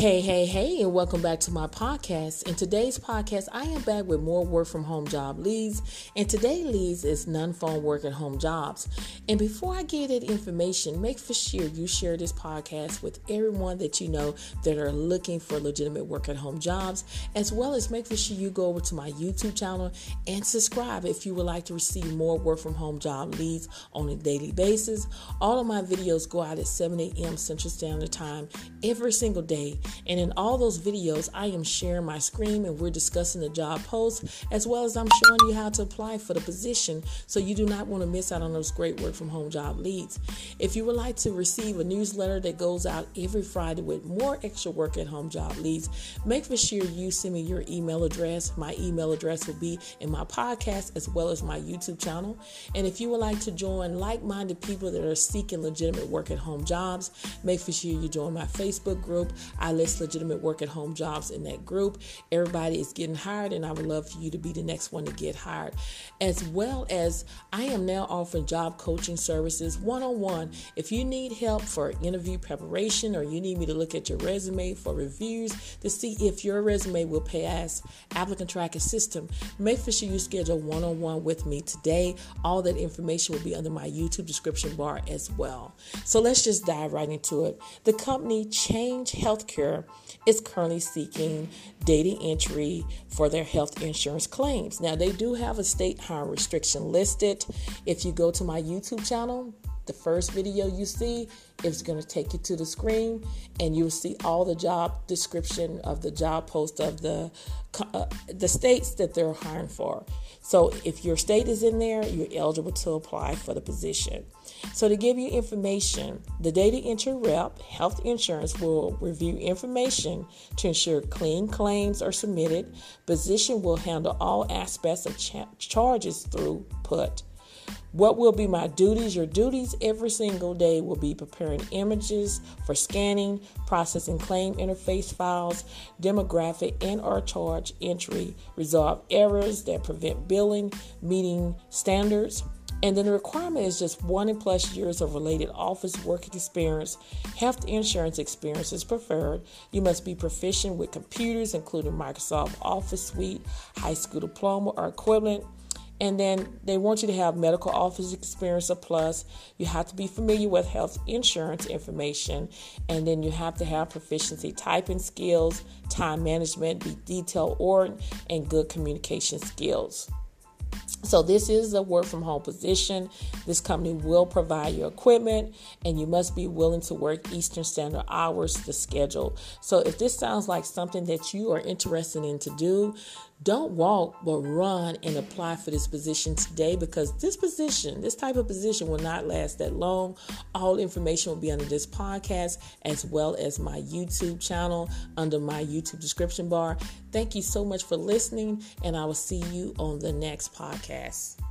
Hey, hey, hey, and welcome back to my podcast. In today's podcast, I am back with more work from home job leads. And today leads is non-phone work at home jobs. And before I get that information, make for sure you share this podcast with everyone that you know that are looking for legitimate work at home jobs, as well as make for sure you go over to my YouTube channel and subscribe if you would like to receive more work from home job leads on a daily basis. All of my videos go out at 7 a.m. Central Standard Time every single day. And in all those videos, I am sharing my screen and we're discussing the job post as well as I'm showing you how to apply for the position so you do not want to miss out on those great work from home job leads. If you would like to receive a newsletter that goes out every Friday with more extra work at home job leads, make for sure you send me your email address. My email address will be in my podcast as well as my YouTube channel. And if you would like to join like minded people that are seeking legitimate work at home jobs, make for sure you join my Facebook group. I list legitimate work at home jobs in that group. Everybody is getting hired, and I would love for you to be the next one to get hired. As well as I am now offering job coaching services one on one. If you need help for interview preparation or you need me to look at your resume for reviews to see if your resume will pass applicant tracking system, make sure you schedule one on one with me today. All that information will be under my YouTube description bar as well. So let's just dive right into it. The company Change Healthcare is currently seeking data entry for their health insurance claims. Now, they do have a state harm restriction listed. If you go to my YouTube channel, the first video you see is going to take you to the screen and you'll see all the job description of the job post of the uh, the states that they're hiring for. So if your state is in there you're eligible to apply for the position. So to give you information the data entry rep health insurance will review information to ensure clean claims are submitted. Position will handle all aspects of cha- charges through put what will be my duties? Your duties every single day will be preparing images for scanning, processing claim interface files, demographic and or charge entry, resolve errors that prevent billing, meeting standards. And then the requirement is just one and plus years of related office work experience. Health insurance experience is preferred. You must be proficient with computers, including Microsoft Office Suite, high school diploma or equivalent and then they want you to have medical office experience, a plus. You have to be familiar with health insurance information. And then you have to have proficiency typing skills, time management, be detail oriented, and good communication skills. So, this is a work from home position. This company will provide your equipment, and you must be willing to work Eastern Standard hours to schedule. So, if this sounds like something that you are interested in to do, don't walk but run and apply for this position today because this position, this type of position, will not last that long. All information will be under this podcast as well as my YouTube channel under my YouTube description bar. Thank you so much for listening, and I will see you on the next podcast.